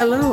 Hello,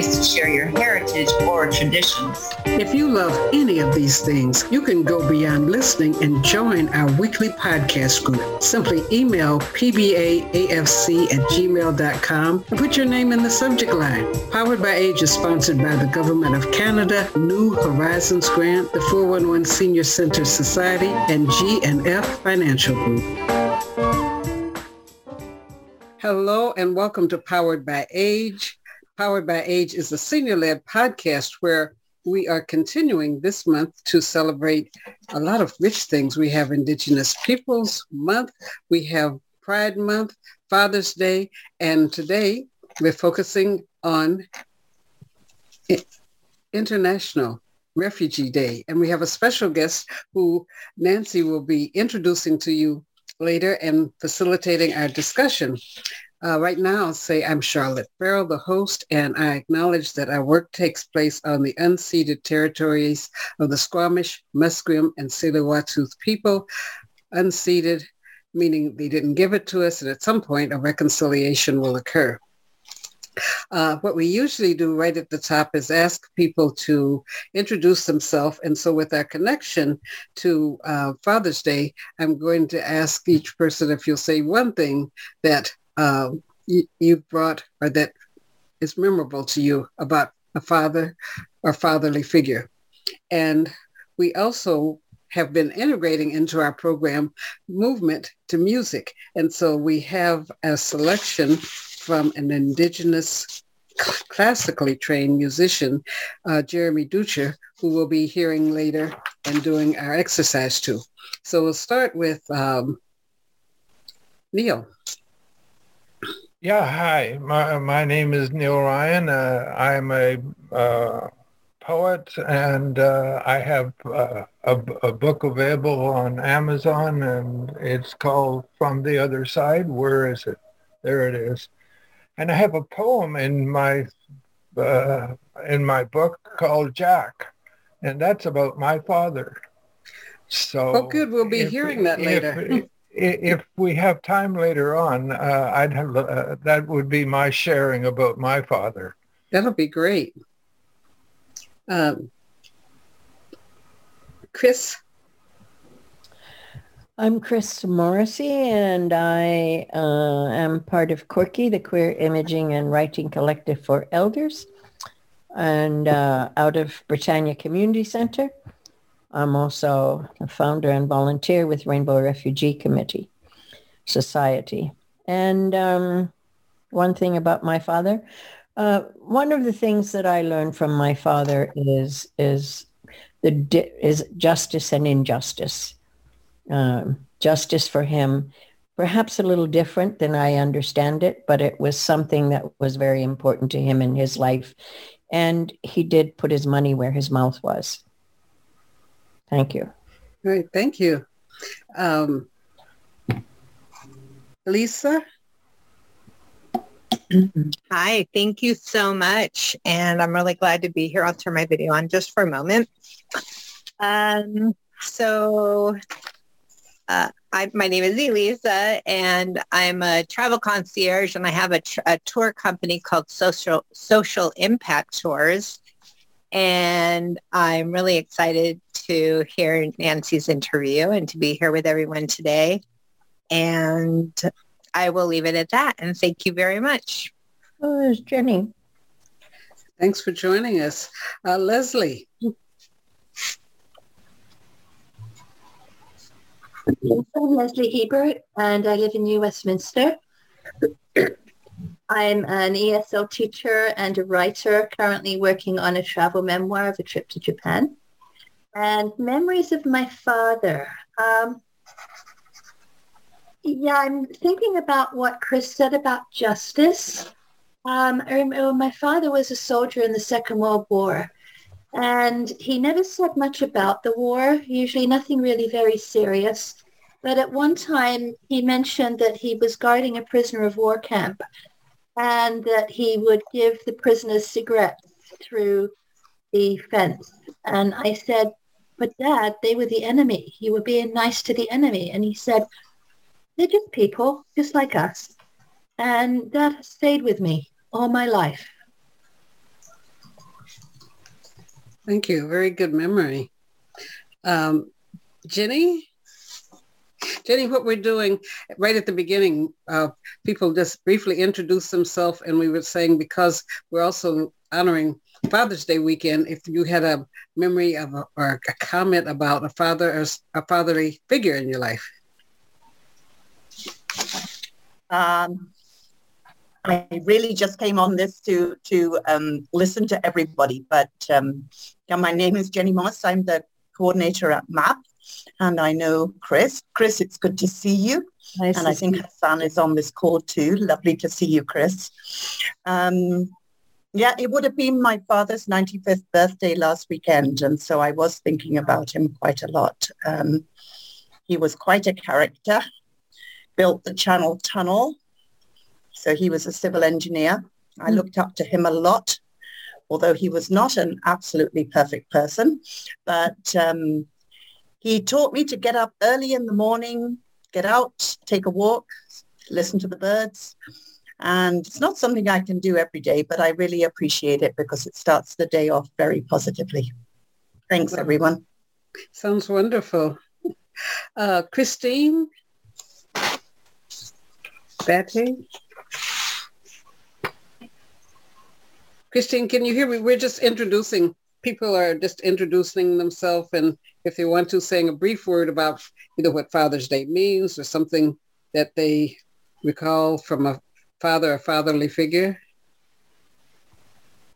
to share your heritage or traditions. If you love any of these things, you can go beyond listening and join our weekly podcast group. Simply email pbaafc at gmail.com and put your name in the subject line. Powered by Age is sponsored by the Government of Canada, New Horizons Grant, the 411 Senior Center Society, and G&F Financial Group. Hello and welcome to Powered by Age. Powered by Age is a senior-led podcast where we are continuing this month to celebrate a lot of rich things. We have Indigenous Peoples Month, we have Pride Month, Father's Day, and today we're focusing on International Refugee Day. And we have a special guest who Nancy will be introducing to you later and facilitating our discussion. Uh, right now, I'll say I'm Charlotte Farrell, the host, and I acknowledge that our work takes place on the unceded territories of the Squamish, Musqueam, and tsleil people. Unceded, meaning they didn't give it to us, and at some point a reconciliation will occur. Uh, what we usually do right at the top is ask people to introduce themselves. And so with our connection to uh, Father's Day, I'm going to ask each person if you'll say one thing that uh, you, you brought or that is memorable to you about a father or fatherly figure. And we also have been integrating into our program movement to music. And so we have a selection from an indigenous classically trained musician, uh, Jeremy Dutcher, who we'll be hearing later and doing our exercise to. So we'll start with um, Neil. Yeah, hi. My, my name is Neil Ryan. Uh, I'm a uh, poet and uh, I have uh, a, a, book available on Amazon and it's called From the Other Side. Where is it? There it is. And I have a poem in my uh, in my book called Jack, and that's about my father. So, oh, good. We'll be if, hearing that later. If, if, we have time later on, uh, I'd have uh, that would be my sharing about my father. That'll be great. Um, Chris. I'm Chris Morrissey, and I uh, am part of Quirk-e, the Queer Imaging and Writing Collective for Elders, and uh, out of Britannia Community Center. I'm also a founder and volunteer with Rainbow Refugee Committee Society. And um, one thing about my father, uh, one of the things that I learned from my father is is the di- is justice and injustice um, justice for him, perhaps a little different than I understand it, but it was something that was very important to him in his life. And he did put his money where his mouth was. Thank you. All right. Thank you. Um, Lisa? Hi, thank you so much. And I'm really glad to be here. I'll turn my video on just for a moment. Um, so uh, I, my name is Elisa, and I'm a travel concierge, and I have a, tr- a tour company called Social Social Impact Tours. And I'm really excited to hear Nancy's interview and to be here with everyone today. And I will leave it at that. And thank you very much. Oh, there's Jenny. Thanks for joining us. Uh, Leslie. I'm Leslie Hebert and I live in New Westminster. I'm an ESL teacher and a writer currently working on a travel memoir of a trip to Japan. And memories of my father. Um, yeah, I'm thinking about what Chris said about justice. Um, I remember my father was a soldier in the Second World War, and he never said much about the war, usually nothing really very serious. But at one time, he mentioned that he was guarding a prisoner of war camp and that he would give the prisoners cigarettes through the fence. And I said, but dad, they were the enemy. You were being nice to the enemy. And he said, they're just people, just like us. And that stayed with me all my life. Thank you. Very good memory. Um, Jenny? Jenny, what we're doing right at the beginning, uh, people just briefly introduce themselves and we were saying because we're also honoring Father's Day weekend, if you had a memory of a, or a comment about a father or a fatherly figure in your life. Um, I really just came on this to to um, listen to everybody. But um, yeah, my name is Jenny Moss. I'm the coordinator at MAP, and I know Chris. Chris, it's good to see you. Nice and I think Hassan is on this call too. Lovely to see you, Chris. Um, yeah, it would have been my father's 95th birthday last weekend, and so I was thinking about him quite a lot. Um, he was quite a character. Built the Channel Tunnel so he was a civil engineer. I hmm. looked up to him a lot, although he was not an absolutely perfect person. But um, he taught me to get up early in the morning, get out, take a walk, listen to the birds. And it's not something I can do every day, but I really appreciate it because it starts the day off very positively. Thanks, everyone. Sounds wonderful. Uh, Christine? Betty? Christine, can you hear me? We're just introducing, people are just introducing themselves and if they want to, saying a brief word about either what Father's Day means or something that they recall from a father a fatherly figure.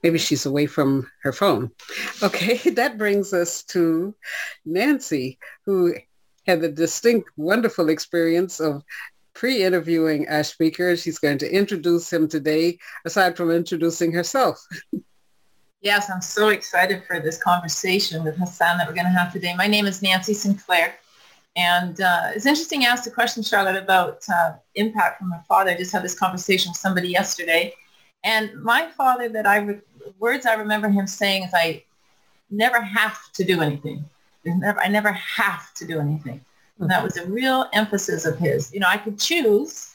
Maybe she's away from her phone. Okay, that brings us to Nancy, who had the distinct, wonderful experience of pre-interviewing our speaker. She's going to introduce him today, aside from introducing herself. Yes, I'm so excited for this conversation with Hassan that we're going to have today. My name is Nancy Sinclair. And uh, it's interesting you asked the question, Charlotte, about uh, impact from my father. I just had this conversation with somebody yesterday. And my father, that I re- words I remember him saying is, I never have to do anything. Never, I never have to do anything. And that was a real emphasis of his. You know, I could choose,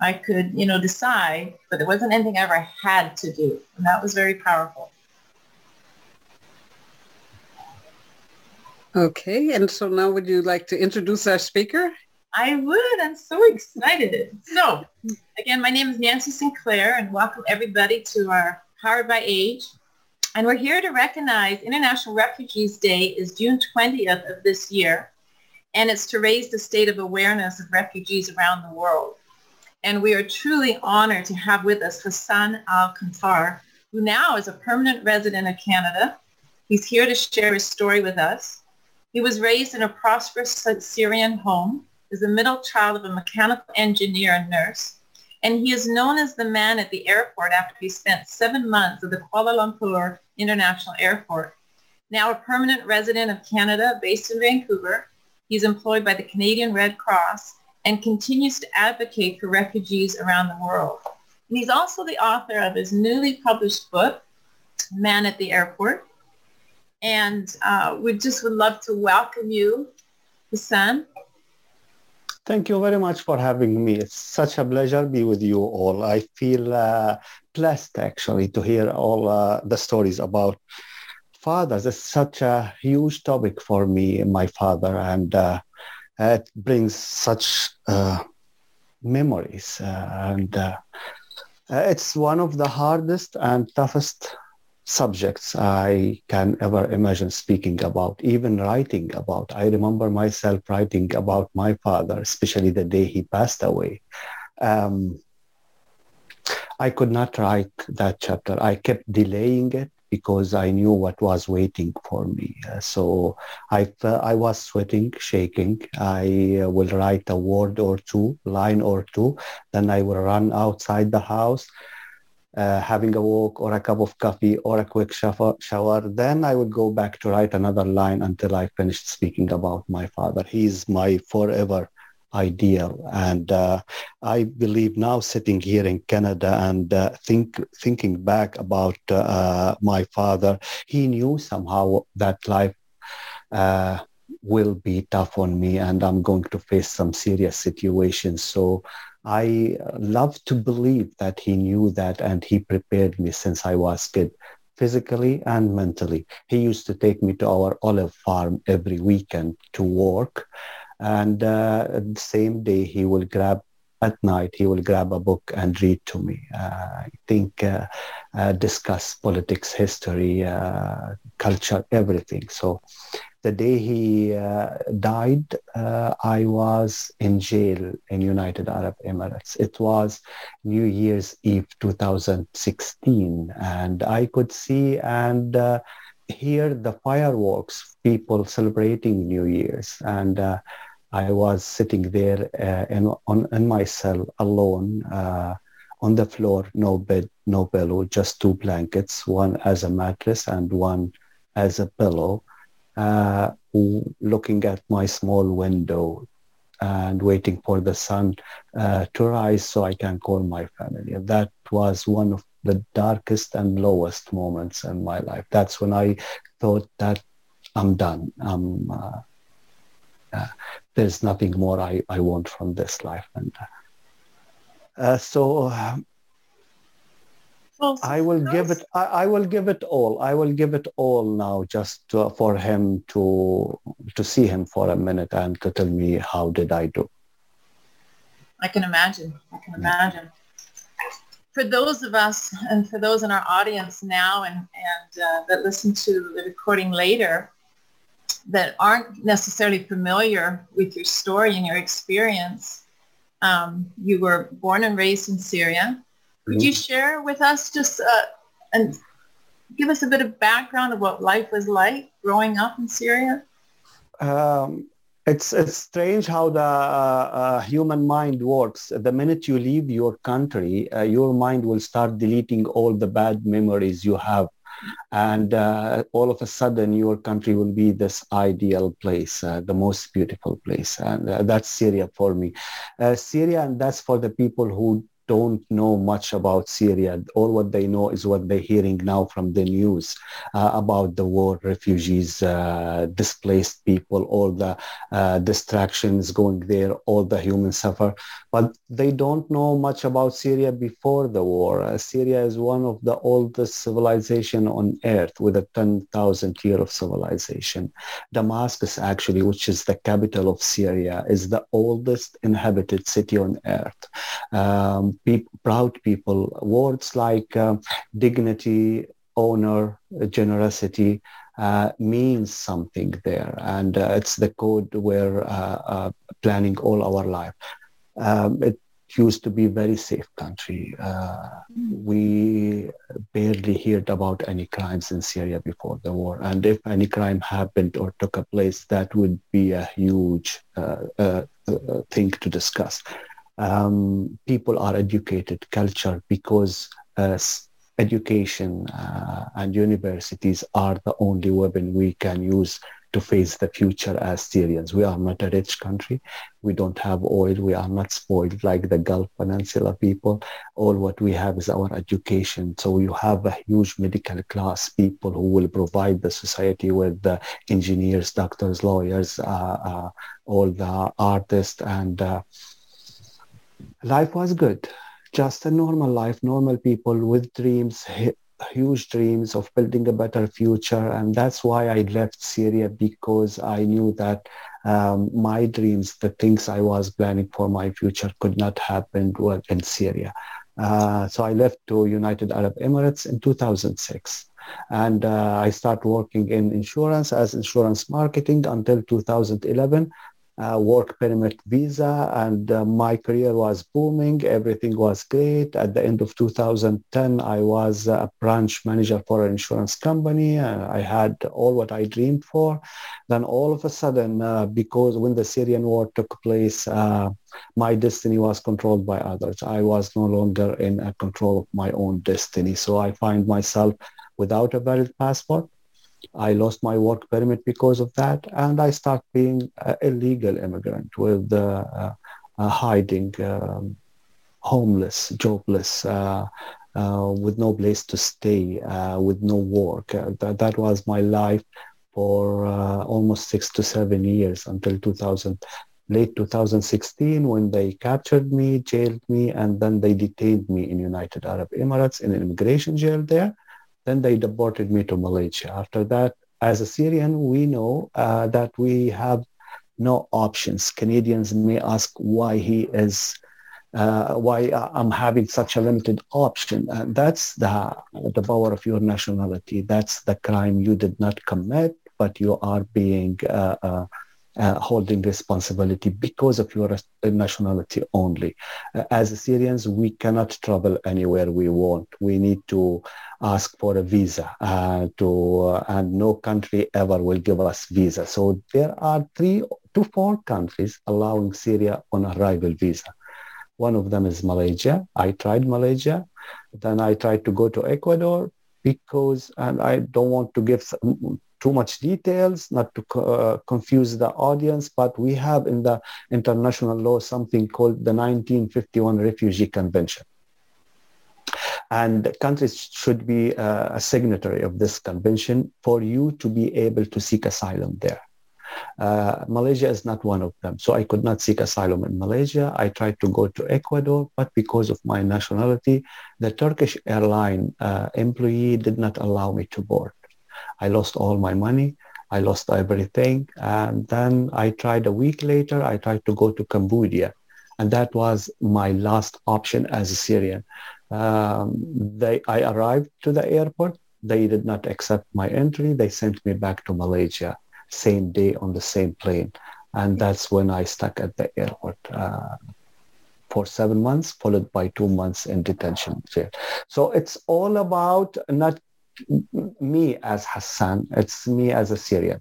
I could, you know, decide, but there wasn't anything I ever had to do. And that was very powerful. Okay, and so now would you like to introduce our speaker? I would. I'm so excited. So, again, my name is Nancy Sinclair, and welcome everybody to our Powered by Age. And we're here to recognize International Refugees Day is June 20th of this year and it's to raise the state of awareness of refugees around the world. And we are truly honored to have with us Hassan Al-Kontar, who now is a permanent resident of Canada. He's here to share his story with us. He was raised in a prosperous Syrian home, is the middle child of a mechanical engineer and nurse, and he is known as the man at the airport after he spent seven months at the Kuala Lumpur International Airport. Now a permanent resident of Canada based in Vancouver, He's employed by the Canadian Red Cross and continues to advocate for refugees around the world. And he's also the author of his newly published book, Man at the Airport. And uh, we just would love to welcome you, Hassan. Thank you very much for having me. It's such a pleasure to be with you all. I feel uh, blessed actually to hear all uh, the stories about fathers It's such a huge topic for me my father, and uh, it brings such uh, memories. Uh, and uh, it's one of the hardest and toughest subjects I can ever imagine speaking about, even writing about. I remember myself writing about my father, especially the day he passed away. Um, I could not write that chapter. I kept delaying it because I knew what was waiting for me. Uh, so I, uh, I was sweating, shaking. I uh, will write a word or two, line or two. Then I will run outside the house, uh, having a walk or a cup of coffee or a quick shower, shower. Then I would go back to write another line until I finished speaking about my father. He's my forever ideal. And uh, I believe now sitting here in Canada and uh, think thinking back about uh, my father, he knew somehow that life uh, will be tough on me and I'm going to face some serious situations. So I love to believe that he knew that and he prepared me since I was kid physically and mentally. He used to take me to our olive farm every weekend to work. And uh, the same day, he will grab at night, he will grab a book and read to me. Uh, I think uh, uh discuss politics, history, uh, culture, everything. So the day he uh, died, uh, I was in jail in United Arab Emirates. It was New Year's Eve 2016, and I could see and uh, hear the fireworks, people celebrating New Year's, and uh, I was sitting there uh, in, on, in my cell alone uh, on the floor, no bed, no pillow, just two blankets, one as a mattress and one as a pillow uh, looking at my small window and waiting for the sun uh, to rise so I can call my family. That was one of the darkest and lowest moments in my life. That's when I thought that I'm done. I'm, uh, uh there's nothing more I, I want from this life. And uh, so um, I will give it. I, I, will give it all. I will give it all now, just to, for him to to see him for a minute and to tell me how did I do. I can imagine. I can imagine. For those of us and for those in our audience now and and uh, that listen to the recording later, that aren't necessarily familiar with your story and your experience, um, you were born and raised in Syria could you share with us just uh, and give us a bit of background of what life was like growing up in Syria? Um, it's it's strange how the uh, uh, human mind works. The minute you leave your country, uh, your mind will start deleting all the bad memories you have, and uh, all of a sudden your country will be this ideal place, uh, the most beautiful place, and that's Syria for me. Syria, and that's for the people who don't know much about Syria. All what they know is what they're hearing now from the news uh, about the war, refugees, uh, displaced people, all the uh, distractions going there, all the human suffer. But they don't know much about Syria before the war. Uh, Syria is one of the oldest civilization on earth with a 10,000 year of civilization. Damascus, actually, which is the capital of Syria, is the oldest inhabited city on earth. Um, proud people. Words like uh, dignity, honor, generosity uh, means something there. And uh, it's the code we're uh, uh, planning all our life. Um, it used to be a very safe country. Uh, we barely heard about any crimes in Syria before the war. And if any crime happened or took a place, that would be a huge thing to discuss um, people are educated culture because uh, education uh, and universities are the only weapon we can use to face the future as Syrians. We are not a rich country. We don't have oil. We are not spoiled like the Gulf Peninsula people. All what we have is our education. So you have a huge medical class people who will provide the society with the engineers, doctors, lawyers, uh, uh all the artists and uh, life was good. Just a normal life, normal people with dreams, huge dreams of building a better future. And that's why I left Syria because I knew that um, my dreams, the things I was planning for my future could not happen in Syria. Uh, so I left to United Arab Emirates in 2006 and uh, I started working in insurance as insurance marketing until 2011 uh, work permit visa and uh, my career was booming. Everything was great. At the end of 2010, I was a branch manager for an insurance company. Uh, I had all what I dreamed for. Then all of a sudden, uh, because when the Syrian war took place, uh, my destiny was controlled by others. I was no longer in control of my own destiny. So I find myself without a valid passport I lost my work permit because of that, and I start being an illegal immigrant with uh, uh, hiding, um, homeless, jobless, uh, uh, with no place to stay, uh, with no work. that, that was my life for almost six to seven years until 2000 late 2016 when they captured me, jailed me, and then they detained me in United Arab Emirates in an immigration jail there. Then they deported me to Malaysia. After that, as a Syrian, we know uh, that we have no options. Canadians may ask why he is, uh, why I'm having such a limited option. And that's the, the power of your nationality. That's the crime you did not commit, but you are being uh, uh holding responsibility because of your nationality only. Uh, as Syrians, we cannot travel anywhere we want. We need to ask for a visa uh, to, uh, and no country ever will give us visa. So there are three to four countries allowing Syria on arrival visa. One of them is Malaysia. I tried Malaysia. Then I tried to go to Ecuador because, and I don't want to give too much details, not to uh, confuse the audience, but we have in the international law something called the 1951 Refugee Convention. And countries should be uh, a signatory of this convention for you to be able to seek asylum there. Uh, Malaysia is not one of them. So I could not seek asylum in Malaysia. I tried to go to Ecuador, but because of my nationality, the Turkish airline uh, employee did not allow me to board. I lost all my money. I lost everything. And then I tried a week later, I tried to go to Cambodia. And that was my last option as a Syrian. Um, they, I arrived to the airport. They did not accept my entry. They sent me back to Malaysia, same day on the same plane. And that's when I stuck at the airport. Uh, for seven months, followed by two months in detention jail. So it's all about not me as Hassan, it's me as a Syrian.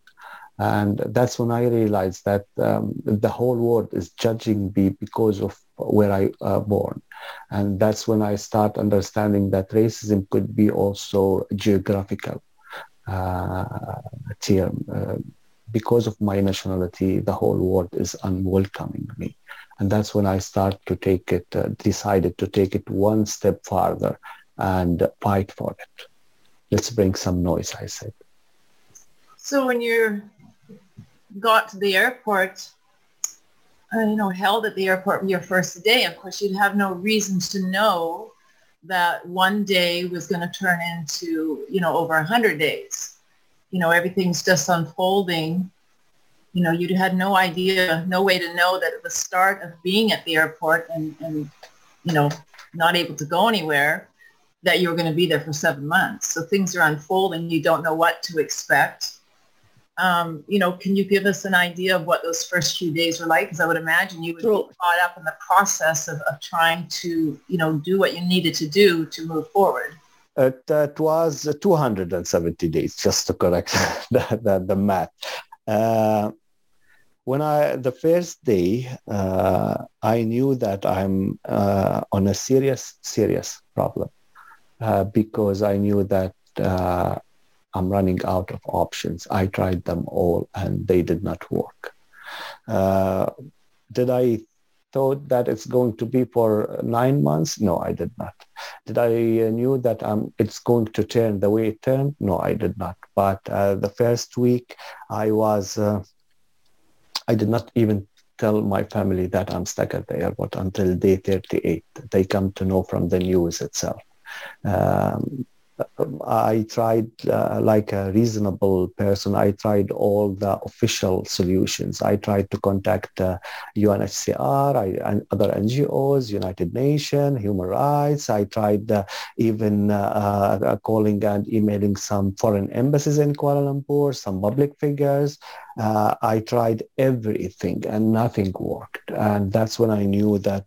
And that's when I realized that um, the whole world is judging me because of where I uh, born. And that's when I start understanding that racism could be also geographical uh, term. Uh, because of my nationality, the whole world is unwelcoming me. And that's when I start to take it, uh, decided to take it one step farther and fight for it let's bring some noise, I said. So when you got to the airport, uh, you know, held at the airport your first day, of course, you'd have no reason to know that one day was going to turn into, you know, over a 100 days. You know, everything's just unfolding. You know, you'd had no idea, no way to know that at the start of being at the airport and, and you know, not able to go anywhere, that you're going to be there for seven months. So things are unfolding. You don't know what to expect. Um, you know, can you give us an idea of what those first few days were like? Because I would imagine you would sure. be caught up in the process of, of trying to, you know, do what you needed to do to move forward. It, it was 270 days, just to correct the, the, the math. Uh, when I the first day, uh, I knew that I'm uh, on a serious, serious problem uh, because I knew that uh, I'm running out of options. I tried them all and they did not work. Uh, did I thought that it's going to be for nine months? No, I did not. Did I uh, knew that um, it's going to turn the way it turned? No, I did not. But uh, the first week, I was, I did not even tell my family that I'm stuck at the airport until day 38. They come to know from the news itself. Um, I tried, uh, like a reasonable person, I tried all the official solutions. I tried to contact uh, UNHCR I, and other NGOs, United Nations, Human Rights. I tried uh, even uh, uh, calling and emailing some foreign embassies in Kuala Lumpur, some public figures. Uh, I tried everything and nothing worked. And that's when I knew that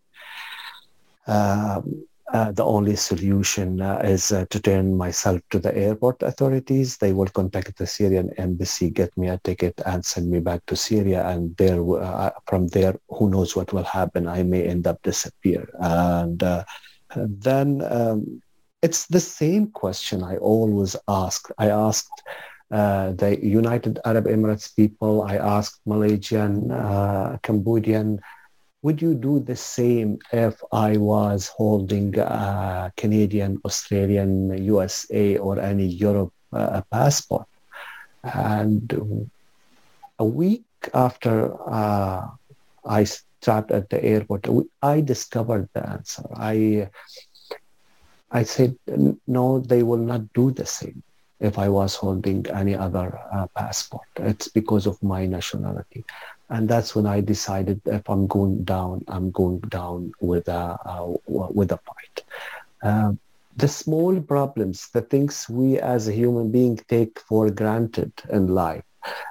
um, uh, the only solution uh, is uh, to turn myself to the airport authorities. They will contact the Syrian embassy, get me a ticket, and send me back to Syria. And there, uh, from there, who knows what will happen? I may end up disappear. And uh, then um, it's the same question I always ask. I asked. Uh, the United Arab Emirates people, I asked Malaysian, Cambodian, would you do the same if I was holding a Canadian, Australian, USA, or any Europe uh, passport? And a week after uh, I stopped at the airport, I discovered the answer. I I said, no, they will not do the same if I was holding any other uh, passport. It's because of my nationality and that's when I decided if I'm going down, I'm going down with a uh, with a fight. Uh, the small problems, the things we as a human being take for granted in life,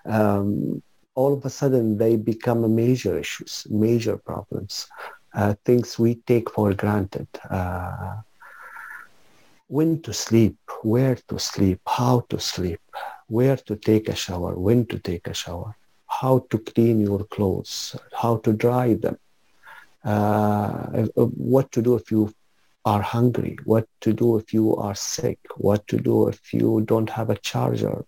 um, all of a sudden they become major issues, major problems, uh, things we take for granted. Uh, when to sleep, where to sleep, how to sleep, where to take a shower, when to take a shower how to clean your clothes, how to dry them, uh, what to do if you are hungry, what to do if you are sick, what to do if you don't have a charger,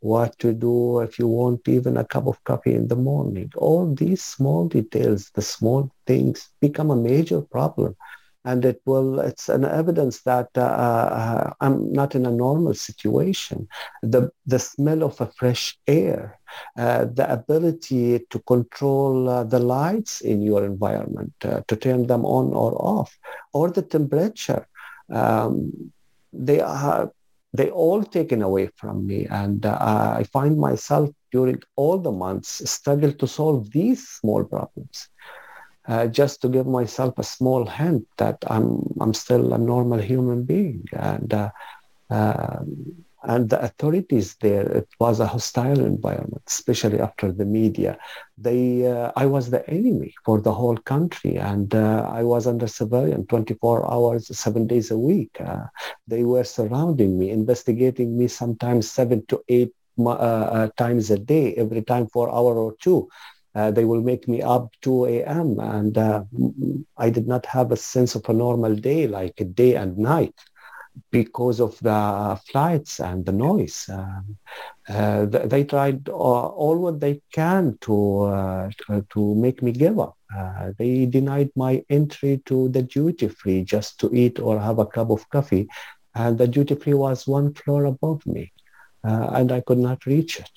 what to do if you want even a cup of coffee in the morning. All these small details, the small things become a major problem and it will it's an evidence that uh, uh, i'm not in a normal situation. The the smell of a fresh air uh, the ability to control uh, the lights in your environment uh, to turn them on or off or the temperature um, they are they all taken away from me. And uh, i find myself during all the months struggle to solve these small problems uh, just to give myself a small hint that I'm I'm still a normal human being, and uh, um, and the authorities there it was a hostile environment, especially after the media. They uh, I was the enemy for the whole country, and uh, I was under surveillance 24 hours, seven days a week. Uh, they were surrounding me, investigating me sometimes seven to eight times a day, every time for hour or two uh, they will make me up 2 a.m. And uh, I did not have a sense of a normal day, like day and night, because of the flights and the noise. Um, uh, they tried all what they can to, uh, to make me give up. Uh, they denied my entry to the duty free just to eat or have a cup of coffee. And the duty free was one floor above me, uh, and I could not reach it.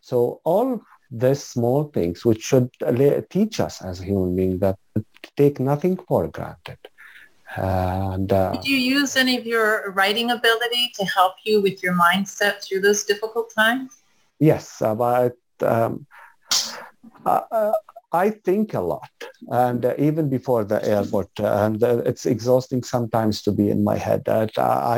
So all these small things which should teach us as human beings that take nothing for granted. And uh, did you use any of your writing ability to help you with your mindset through those difficult times? Yes, uh, but um, uh, uh I think a lot, and uh, even before the airport, and uh, it's exhausting sometimes to be in my head. Uh,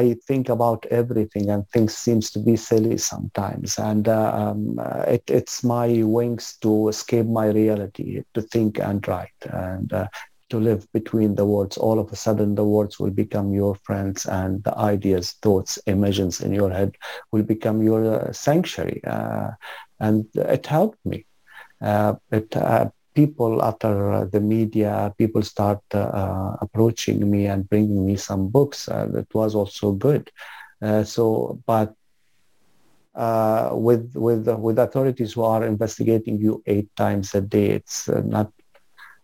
I think about everything, and things seems to be silly sometimes, and uh, um, uh, it, it's my wings to escape my reality, to think and write, and uh, to live between the words. All of a sudden, the words will become your friends, and the ideas, thoughts, images in your head will become your sanctuary, and it helped me. Uh, it uh, people after uh, the media, people start uh, approaching me and bringing me some books. Uh, it was also good. so, but uh, with with with authorities who are investigating you eight times a day. It's uh, not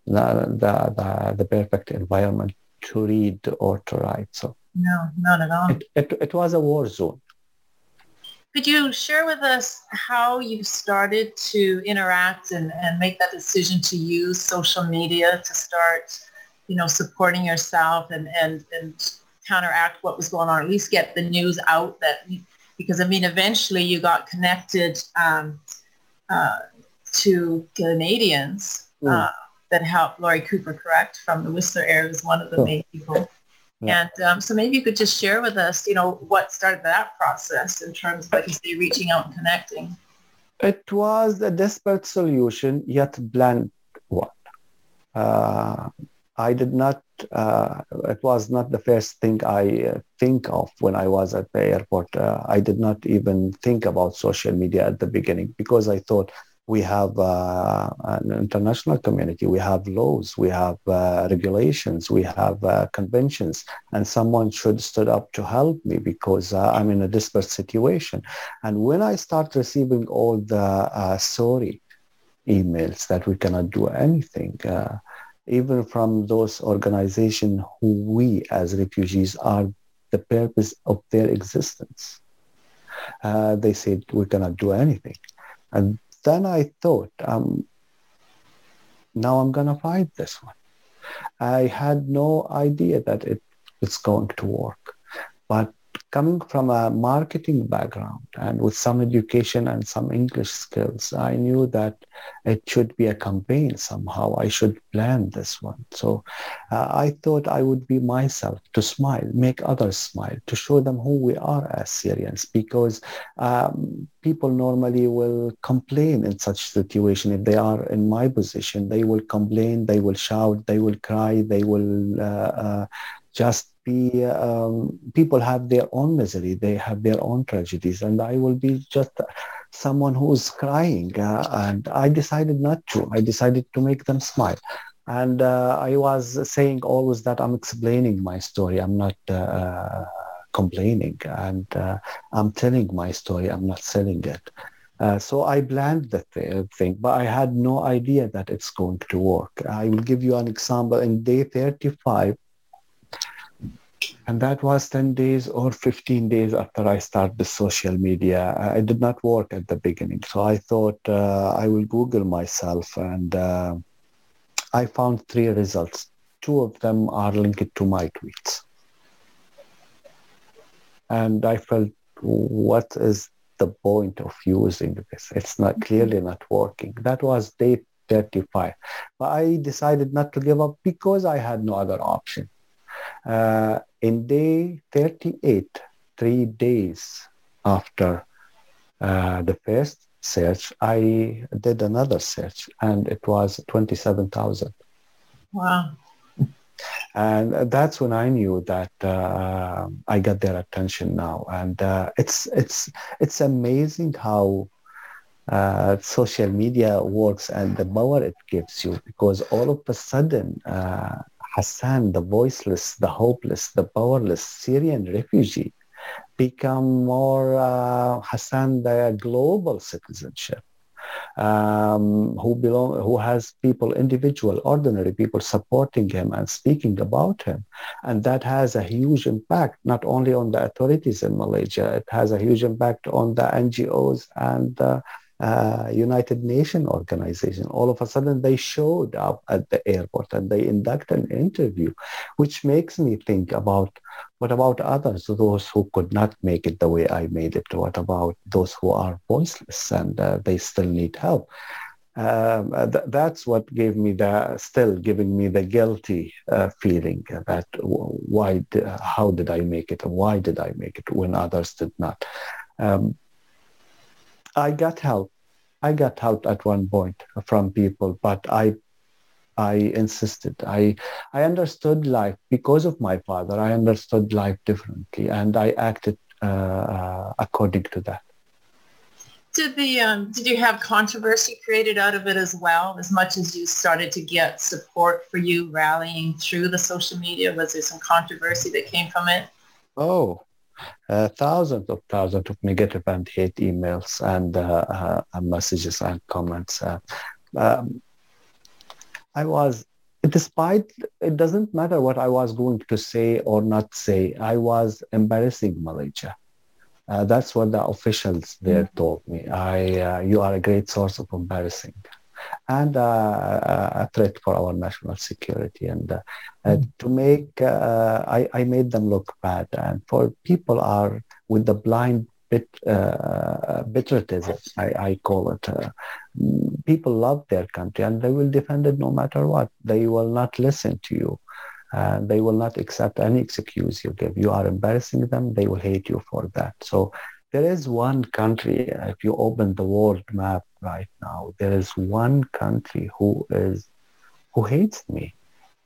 the, the, the the perfect environment to read or to write. So no, not at all. It, it, it was a war zone. Could you share with us how you started to interact and, and make that decision to use social media to start, you know, supporting yourself and, and, and counteract what was going on, or at least get the news out that, because I mean, eventually you got connected um, uh, to Canadians mm. uh, that helped Laurie Cooper, correct, from the Whistler area was one of the main people. Yeah. And um, so maybe you could just share with us, you know, what started that process in terms of, like you say, reaching out and connecting. It was a desperate solution, yet bland one. Uh, I did not, uh, it was not the first thing I uh, think of when I was at the airport. Uh, I did not even think about social media at the beginning because I thought we have uh, an international community, we have laws, we have uh, regulations, we have uh, conventions, and someone should stood up to help me because uh, I'm in a desperate situation. And when I start receiving all the uh, sorry emails that we cannot do anything, uh, even from those organizations who we as refugees are the purpose of their existence, they said we cannot do anything. And then I thought, um, now I'm going to fight this one. I had no idea that it, it's going to work. But coming from a marketing background and with some education and some English skills, I knew that it should be a campaign somehow. I should plan this one. So uh, I thought I would be myself to smile, make others smile, to show them who we are as Syrians, because um, people normally will complain in such situation. If they are in my position, they will complain, they will shout, they will cry, they will uh, uh, just be um, people have their own misery they have their own tragedies and i will be just someone who's crying uh, and i decided not to. I decided to make them smile. And uh, i was saying always that i'm explaining my story. I'm not uh, complaining and uh, i'm telling my story. I'm not selling it. Uh, so I planned the th- thing, but I had no idea that it's going to work. I will give you an example. In day 35, and that was 10 days or 15 days after I started the social media. I did not work at the beginning. So I thought uh, I will Google myself and uh, I found three results. Two of them are linked to my tweets. And I felt, what is the point of using this? It's not clearly not working. That was day 35. But I decided not to give up because I had no other option. Uh, in day 38, three days after uh, the first search, I did another search and it was 27,000. Wow. And that's when I knew that uh, I got their attention now. And uh, it's, it's, it's amazing how uh, social media works and the power it gives you because all of a sudden uh, Hassan, the voiceless, the hopeless, the powerless Syrian refugee, become more uh, Hassan the global citizenship. Um, who belong, who has people, individual, ordinary people supporting him and speaking about him, and that has a huge impact not only on the authorities in Malaysia, it has a huge impact on the NGOs and uh, uh, United Nations organization. All of a sudden, they showed up at the airport and they induct an interview, which makes me think about what about others, those who could not make it the way I made it? What about those who are voiceless and uh, they still need help? Um, uh, th- that's what gave me the still giving me the guilty uh, feeling that why how did I make it why did I make it when others did not um, I got help. I got help at one point from people, but I I insisted. I I understood life because of my father. I understood life differently, and I acted uh, uh, according to that. Did the um, did you have controversy created out of it as well? As much as you started to get support for you rallying through the social media, was there some controversy that came from it? Oh, uh, thousands of thousands of negative and hate emails and uh, uh, messages and comments. Uh, um, I was, despite it doesn't matter what I was going to say or not say, I was embarrassing Malaysia. Uh, that's what the officials there mm-hmm. told me. I, uh, you are a great source of embarrassing. And a threat for our national security. And mm. to make, uh, I, I made them look bad. And for people are with the blind bit, uh, I, I, call it. Uh, people love their country and they will defend it no matter what. They will not listen to you. They will not accept any excuse you give. You are embarrassing them. They will hate you for that. So there is one country, if you open the world map right now, there is one country who is who hates me,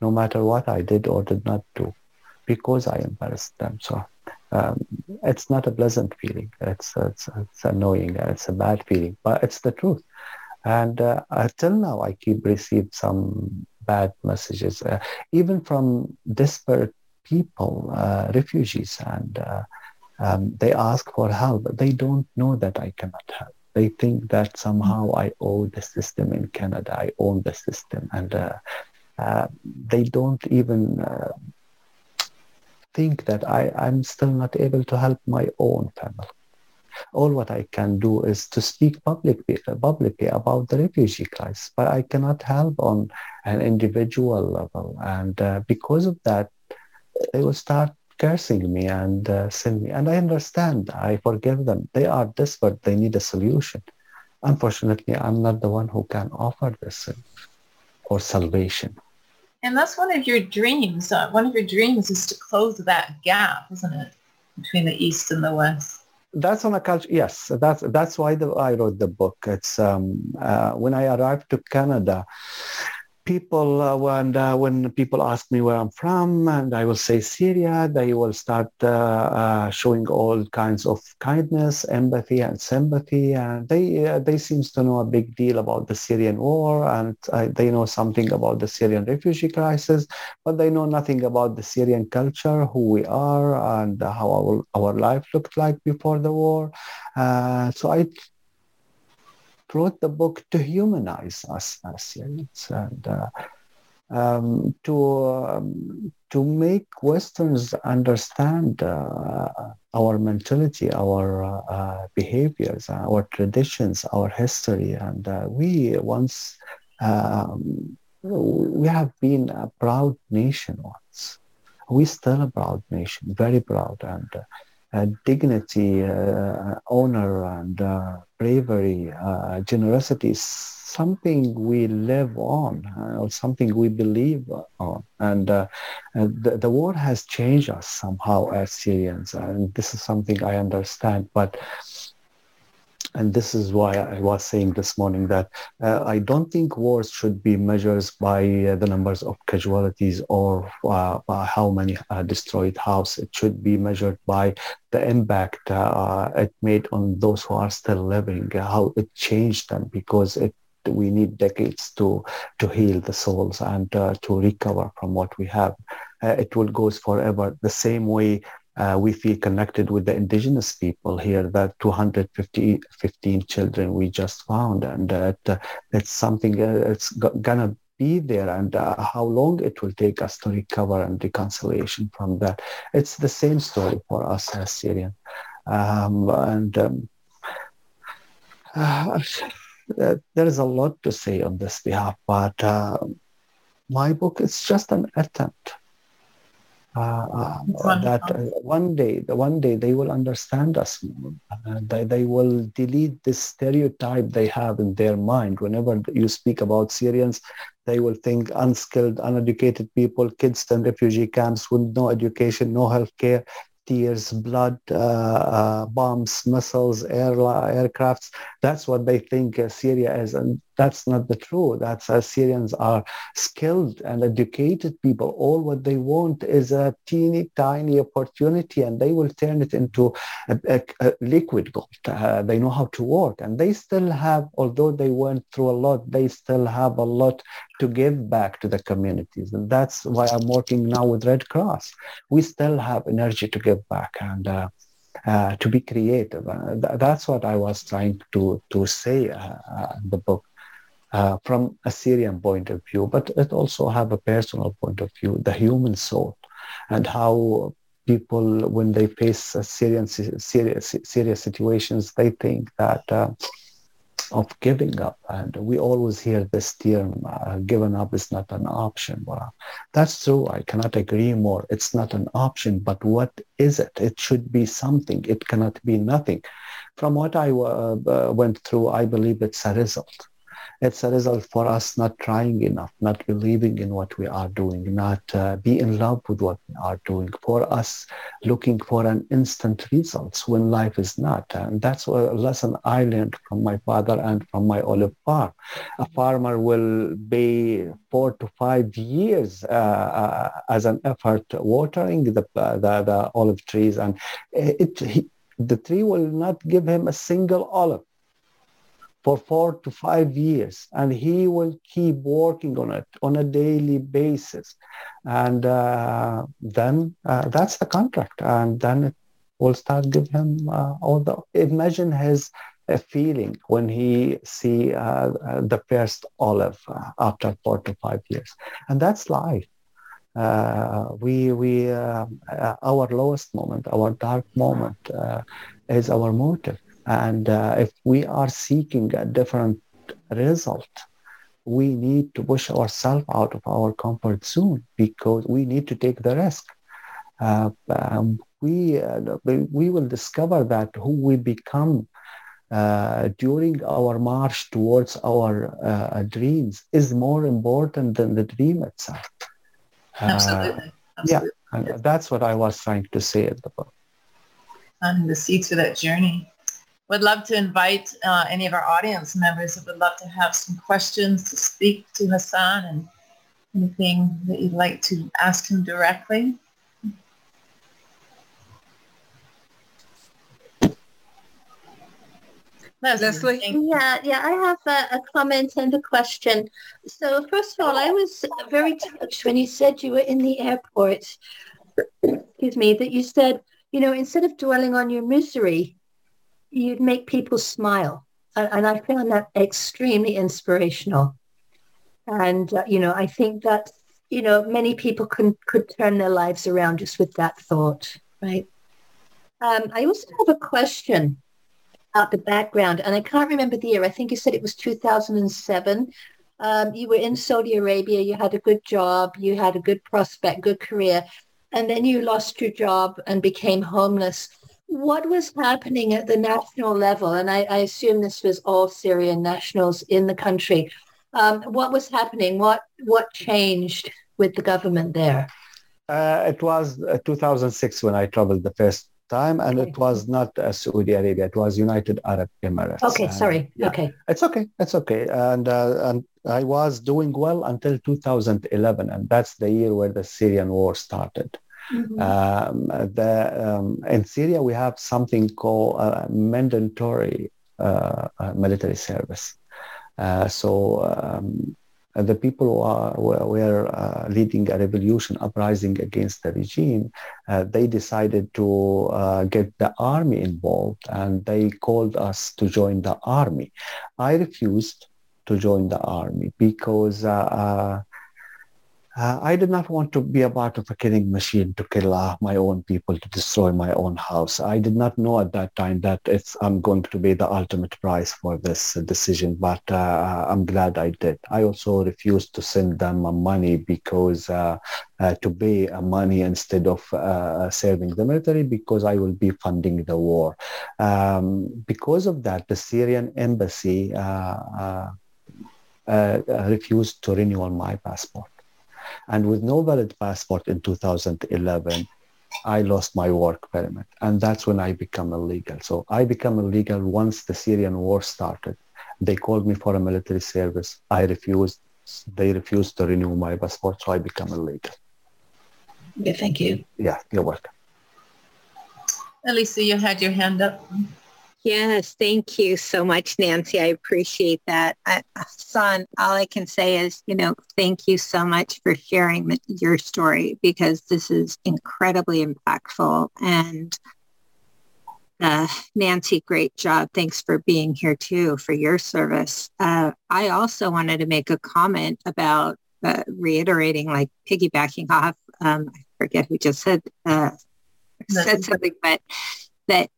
no matter what I did or did not do, because I embarrassed them. So um, it's not a pleasant feeling. It's, it's it's annoying. It's a bad feeling, but it's the truth. And uh, until now, I keep received some bad messages, uh, even from desperate people, uh, refugees, and uh, um, they ask for help. They don't know that I cannot help. They think that somehow I owe the system in Canada. I own the system, and uh, uh, they don't even uh, think that I, I'm still not able to help my own family. All what I can do is to speak publicly, publicly about the refugee crisis, but I cannot help on an individual level. And uh, because of that, they will start cursing me and uh, send me. And I understand. I forgive them. They are desperate. They need a solution. Unfortunately, I'm not the one who can offer this or salvation. And that's one of your dreams. Uh, one of your dreams is to close that gap, isn't it, between the East and the West? That's on a culture. Yes, that's that's why the, I wrote the book. It's um, uh, when I arrived to Canada people uh, when uh, when people ask me where I'm from, and I will say Syria, they will start uh, uh showing all kinds of kindness, empathy, and sympathy. And they uh, they seems to know a big deal about the Syrian war, and uh, they know something about the Syrian refugee crisis, but they know nothing about the Syrian culture, who we are, and how our our life looked like before the war. so I wrote the book to humanize us as Syrians and uh, um, to um, to make Westerns understand uh, our mentality, our uh, uh behaviors, our traditions, our history, and uh, we once um, we have been a proud nation once. We still a proud nation, very proud, and uh, Uh, dignity, uh, honor, and uh, bravery, uh, generosity is something we live on uh, or something we believe on. And the, the war has changed us somehow as Syrians. And this is something I understand. But and this is why I was saying this morning that uh, I don't think wars should be measured by uh, the numbers of casualties or uh, how many uh, destroyed houses. It should be measured by the impact uh, it made on those who are still living, how it changed them because it we need decades to to heal the souls and uh, to recover from what we have. it will goes forever the same way uh, we feel connected with the indigenous people here that 215 children we just found and that uh, it's something uh, it's gonna be there and uh, how long it will take us to recover and reconciliation from that. It's the same story for us as syrian. Um, and um, uh, there is a lot to say on this behalf but uh, my book is just an attempt uh, uh, that uh, one day, one day they will understand us. They, they will delete this stereotype they have in their mind. Whenever you speak about Syrians, they will think unskilled, uneducated people, kids in refugee camps with no education, no health care, tears, blood, uh, uh, bombs, missiles, air, aircrafts. That's what they think uh, Syria is. And that's not the truth. That's uh, Syrians are skilled and educated people. All what they want is a teeny tiny opportunity and they will turn it into a, a, a liquid gold. Uh, they know how to work and they still have, although they went through a lot, they still have a lot to give back to the communities. And that's why I'm working now with Red Cross. We still have energy to give back and uh, uh, to be creative. Uh, th- that's what I was trying to to say uh, uh in the book uh, from a Syrian point of view, but it also have a personal point of view, the human soul, and how people, when they face Syrian serious, serious situations, they think that uh, of giving up. And we always hear this term, uh, giving up is not an option. That's true. I cannot agree more. It's not an option, but what is it? It should be something. It cannot be nothing. From what I uh, uh went through, I believe it's a result it's a result for us not trying enough, not believing in what we are doing, not uh, be in love with what we are doing, for us looking for an instant results when life is not. And that's a lesson I learned from my father and from my olive farm. A farmer will be four to five years uh, uh, as an effort watering the, the, the olive trees and it, he, the tree will not give him a single olive for four to five years and he will keep working on it on a daily basis. And uh, then uh, that's the contract and then it will start give him uh, all the imagine his uh, feeling when he see uh, uh, the first olive after four to five years. And that's life. We we our lowest moment our dark moment is our motive and uh, if we are seeking a different result, we need to push ourselves out of our comfort zone because we need to take the risk. Uh, um, we, uh, we will discover that who we become uh, during our march towards our uh, dreams is more important than the dream itself. Uh, Absolutely. Absolutely. Yeah, and that's what I was trying to say at the book. And the seeds for that journey would love to invite uh, any of our audience members that would love to have some questions to speak to Hassan and anything that you'd like to ask him directly. Leslie? Yeah, yeah, I have a, a, comment and a question. So first of all, I was very touched when you said you were in the airport, excuse me, that you said, you know, instead of dwelling on your misery, you'd make people smile. And, I found that extremely inspirational. And, uh, you know, I think that, you know, many people can, could turn their lives around just with that thought, right? Um, I also have a question about the background, and I can't remember the year. I think you said it was 2007. Um, you were in Saudi Arabia. You had a good job. You had a good prospect, good career. And then you lost your job and became homeless what was happening at the national level, and I, I assume this was all Syrian nationals in the country, um, what was happening? What what changed with the government there? Uh, it was uh, 2006 when I traveled the first time, and okay. it was not uh, Saudi Arabia. It was United Arab Emirates. Okay, and, sorry. Yeah, okay, it's okay. It's okay. And uh, and I was doing well until 2011, and that's the year where the Syrian war started. Mm-hmm. Um, the, um, in Syria, we have something called uh, mandatory uh, uh, military service. Uh, so um, the people who are, were, were leading a revolution, uprising against the regime, they decided to get the army involved and they called us to join the army. I refused to join the army because uh, I did not want to be a part of a killing machine to kill uh, my own people, to destroy my own house. I did not know at that time that it's I'm going to be the ultimate price for this uh, decision, but uh, I'm glad I did. I also refused to send them money because uh, uh, to pay money instead of serving the military because I will be funding the war. Um, because of that, the Syrian embassy refused to renew my passport. And with no valid passport in 2011, I lost my work permit. And that's when I become illegal. So I become illegal once the Syrian war started. They called me for a military service. I refused. They refused to renew my passport, so I become illegal. Yeah, thank you. Yeah, you're welcome. Elisa, you had your hand up. Yes, thank you so much, Nancy. I appreciate that. I, son, all I can say is, you know, thank you so much for sharing your story because this is incredibly impactful. And uh, Nancy, great job. Thanks for being here too, for your service. Uh, I also wanted to make a comment about uh, reiterating, like piggybacking off, um, I forget who just said, uh, said something, but that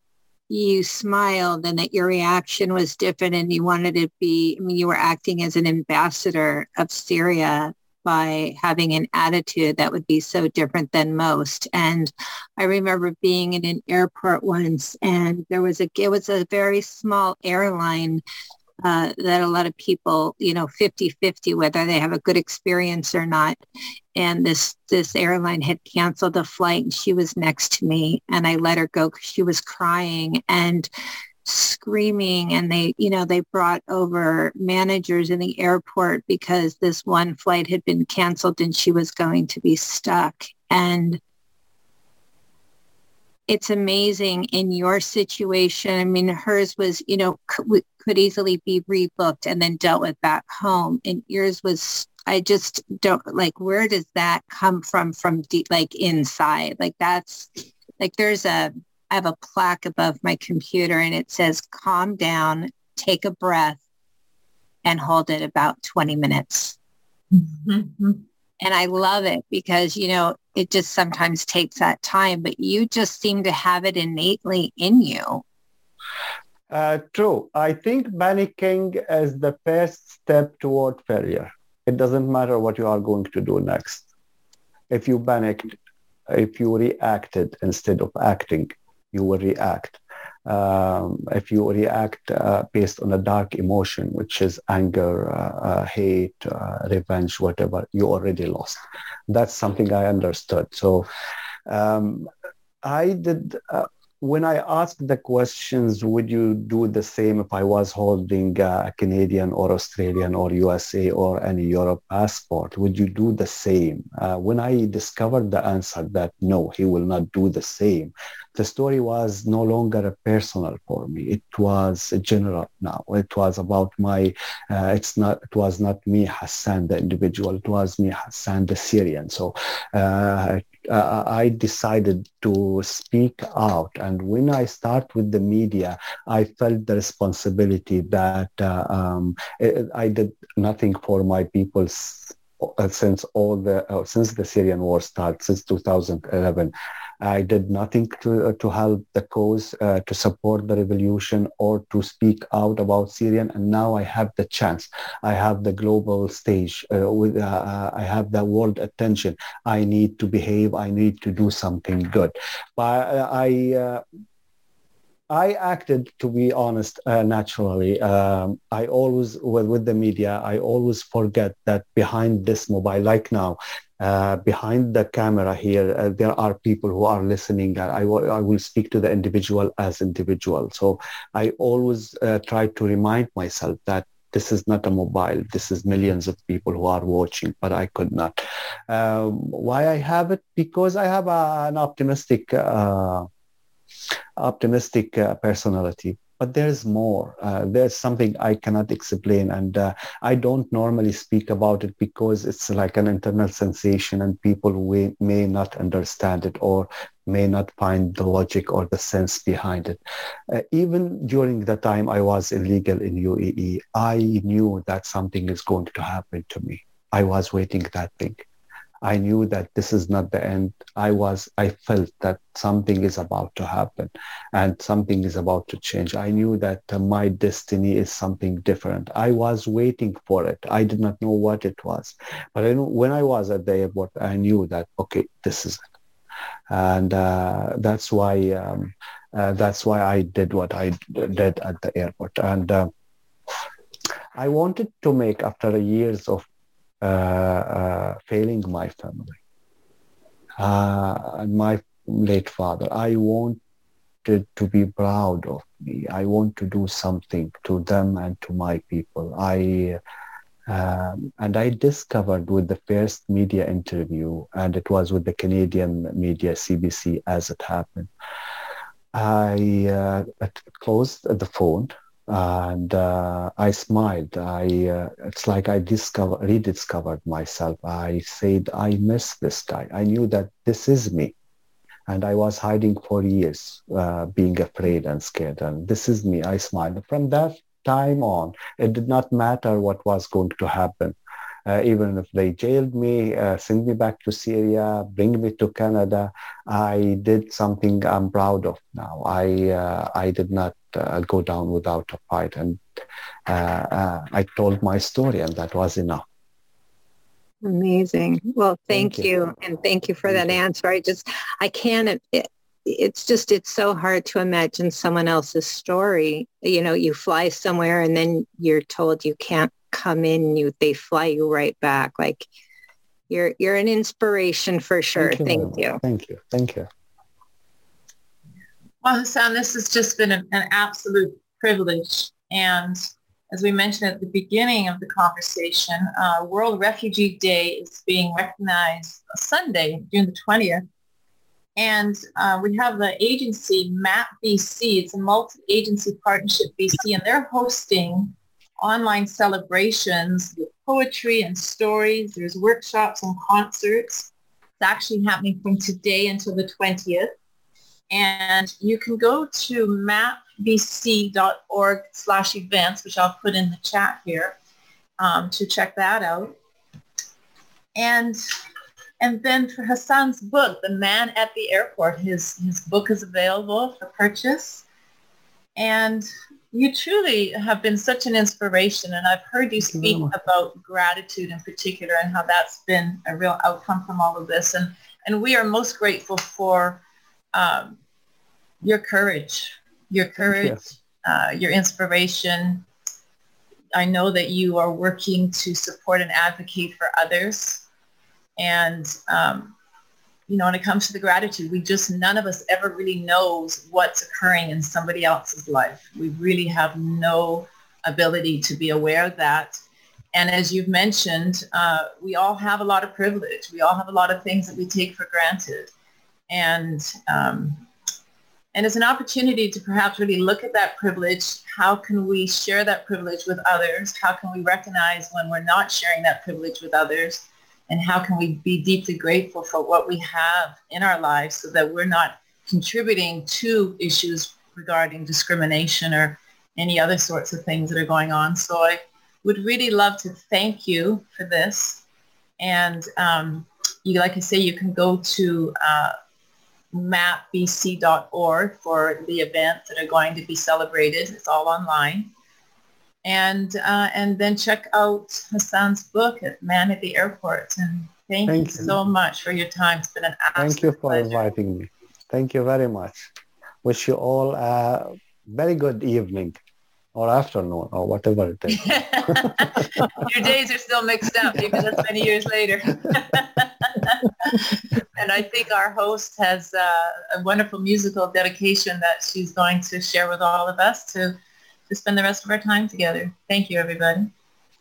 you smiled and that your reaction was different and you wanted to be, I mean, you were acting as an ambassador of Syria by having an attitude that would be so different than most. And I remember being in an airport once and there was a, it was a very small airline uh, that a lot of people, you know, 50-50, whether they have a good experience or not. And this, this airline had canceled a flight and she was next to me and I let her go she was crying and screaming and they, you know, they brought over managers in the airport because this one flight had been canceled and she was going to be stuck. And it's amazing in your situation. I mean, hers was, you know, could, could easily be rebooked and then dealt with back home. And yours was, I just don't like, where does that come from, from deep, like inside? Like that's, like there's a, I have a plaque above my computer and it says, calm down, take a breath and hold it about 20 minutes. Mm-hmm. And I love it because, you know, it just sometimes takes that time, but you just seem to have it innately in you. Uh, true. I think panicking is the first step toward failure. It doesn't matter what you are going to do next. If you panicked, if you reacted instead of acting, you will react um, if you react uh, based on a dark emotion, which is anger, uh, uh, hate, uh, revenge, whatever, you already lost. That's something I understood. So um, I did uh, when I asked the questions, would you do the same if I was holding a Canadian or Australian or USA or any Europe passport? Would you do the same? Uh, when I discovered the answer that no, he will not do the same, the story was no longer personal for me. It was general now. It was about my, uh, it's not, it was not me, Hassan, the individual. It was me, Hassan, the Syrian. So uh, uh, I decided to speak out. And when I start with the media, I felt the responsibility that uh, um, I did nothing for my people uh, since all the uh, since the Syrian war started since 2011. I did nothing to, uh, to help the cause, uh, to support the revolution, or to speak out about Syrian. And now I have the chance. I have the global stage. Uh, with uh, uh, I have the world attention. I need to behave. I need to do something good. But I. I acted, to be honest, uh, naturally. Um, I always, with, with the media, I always forget that behind this mobile, like now, uh, behind the camera here, uh, there are people who are listening. I will speak to the individual as individual. So I always uh, try to remind myself that this is not a mobile. This is millions of people who are watching, but I could not. Um, why I have it? Because I have a, an optimistic, uh, optimistic uh, personality but there's more. Uh, there's something I cannot explain, and uh, I don't normally speak about it because it's like an internal sensation, and people may, may not understand it or may not find the logic or the sense behind it. Uh, even during the time I was illegal in UAE, I knew that something is going to happen to me. I was waiting that thing. I knew that this is not the end. I was, I felt that something is about to happen and something is about to change. I knew that uh, my destiny is something different. I was waiting for it. I did not know what it was. But I know, when I was at the airport, I knew that, okay, this is it. And uh, that's why, um, uh, that's why I did what I did at the airport. And uh, I wanted to make, after years of failing my family. Uh, my late father, I wanted to be proud of me. I want to do something to them and to my people. I um, and I discovered with the first media interview, and it was with the Canadian media CBC as it happened. I uh, closed the phone and uh, I smiled. I uh, it's like I discover rediscovered myself. I said I miss this guy. I knew that this is me, and I was hiding for years, uh, being afraid and scared. And this is me. I smiled. From that time on, it did not matter what was going to happen. uh, even if they jailed me, uh, send me back to Syria, bring me to Canada, I did something I'm proud of now. I uh, I did not go down without a fight, and uh, I told my story, and that was enough. Amazing. Well, thank, thank you. you. and thank you for thank that you. answer. I just I can't. It, it's just it's so hard to imagine someone else's story. You know, you fly somewhere and then you're told you can't come in. You they fly you right back. Like you're you're an inspiration for sure. Thank you. Thank you. Thank you. Thank you. Well, Hassan, this has just been an, an absolute privilege. And as we mentioned at the beginning of the conversation, uh, World Refugee Day is being recognized Sunday, June the 20th. And uh, we have the agency MAP BC. It's a multi-agency partnership BC, and they're hosting online celebrations with poetry and stories. There's workshops and concerts. It's actually happening from today until the 20th. And you can go to mapbc.org slash events, which I'll put in the chat here um, to check that out. And and then for Hassan's book, The Man at the Airport, his, his book is available for purchase. And you truly have been such an inspiration. And I've heard you speak you. about gratitude in particular and how that's been a real outcome from all of this. And, and we are most grateful for um, your courage, your courage, uh, your inspiration. I know that you are working to support and advocate for others and, um, you know, when it comes to the gratitude, we just, none of us ever really knows what's occurring in somebody else's life. We really have no ability to be aware of that. And as you've mentioned, uh, we all have a lot of privilege. We all have a lot of things that we take for granted. And, um, and it's an opportunity to perhaps really look at that privilege. How can we share that privilege with others? How can we recognize when we're not sharing that privilege with others? and how can we be deeply grateful for what we have in our lives so that we're not contributing to issues regarding discrimination or any other sorts of things that are going on. So I would really love to thank you for this. And um, you, like I say, you can go to uh, mapbc.org for the events that are going to be celebrated. It's all online and uh, and then check out Hassan's book at Man at the Airport. And thank, thank you, you, so much for your time. It's been an absolute Thank you for pleasure. inviting me. Thank you very much. Wish you all a very good evening or afternoon or whatever it is. your days are still mixed up even as many years later. and I think our host has uh, a wonderful musical dedication that she's going to share with all of us to to spend the rest of our time together. Thank you, everybody.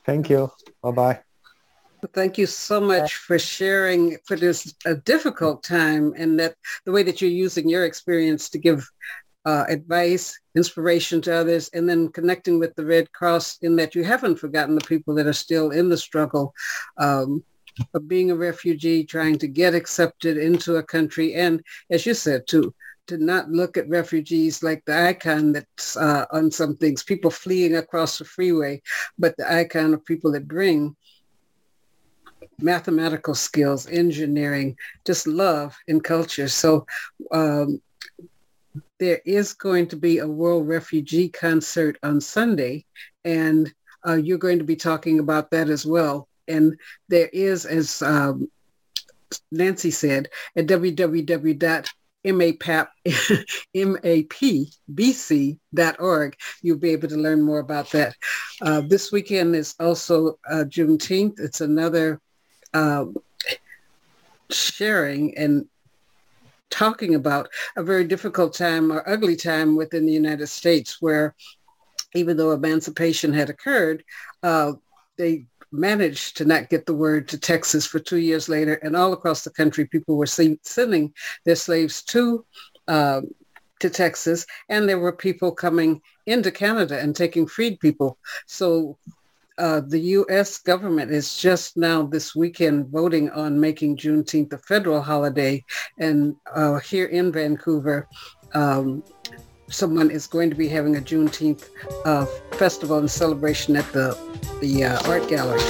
Thank you. Bye-bye. Thank you so much for sharing for this a difficult time and that the way that you're using your experience to give uh, advice, inspiration to others, and then connecting with the Red Cross in that you haven't forgotten the people that are still in the struggle um, of being a refugee, trying to get accepted into a country, and as you said, to to not look at refugees like the icon that's uh, on some things, people fleeing across the freeway, but the icon of people that bring mathematical skills, engineering, just love and culture. So um, there is going to be a World Refugee Concert on Sunday, and uh, you're going to be talking about that as well. And there is, as um, Nancy said, at www.mapbc.org, You'll be able to learn more about that. Uh, this weekend is also uh, Juneteenth. It's another uh, sharing and talking about a very difficult time or ugly time within the United States where even though emancipation had occurred, uh, they managed to not get the word to Texas for two years later. And all across the country, people were sending their slaves to uh, to Texas, and there were people coming into Canada and taking freed people. So uh, the U.S. government is just now this weekend voting on making Juneteenth a federal holiday, and uh, here in Vancouver. Um, someone is going to be having a Juneteenth uh, festival and celebration at the the uh, art gallery.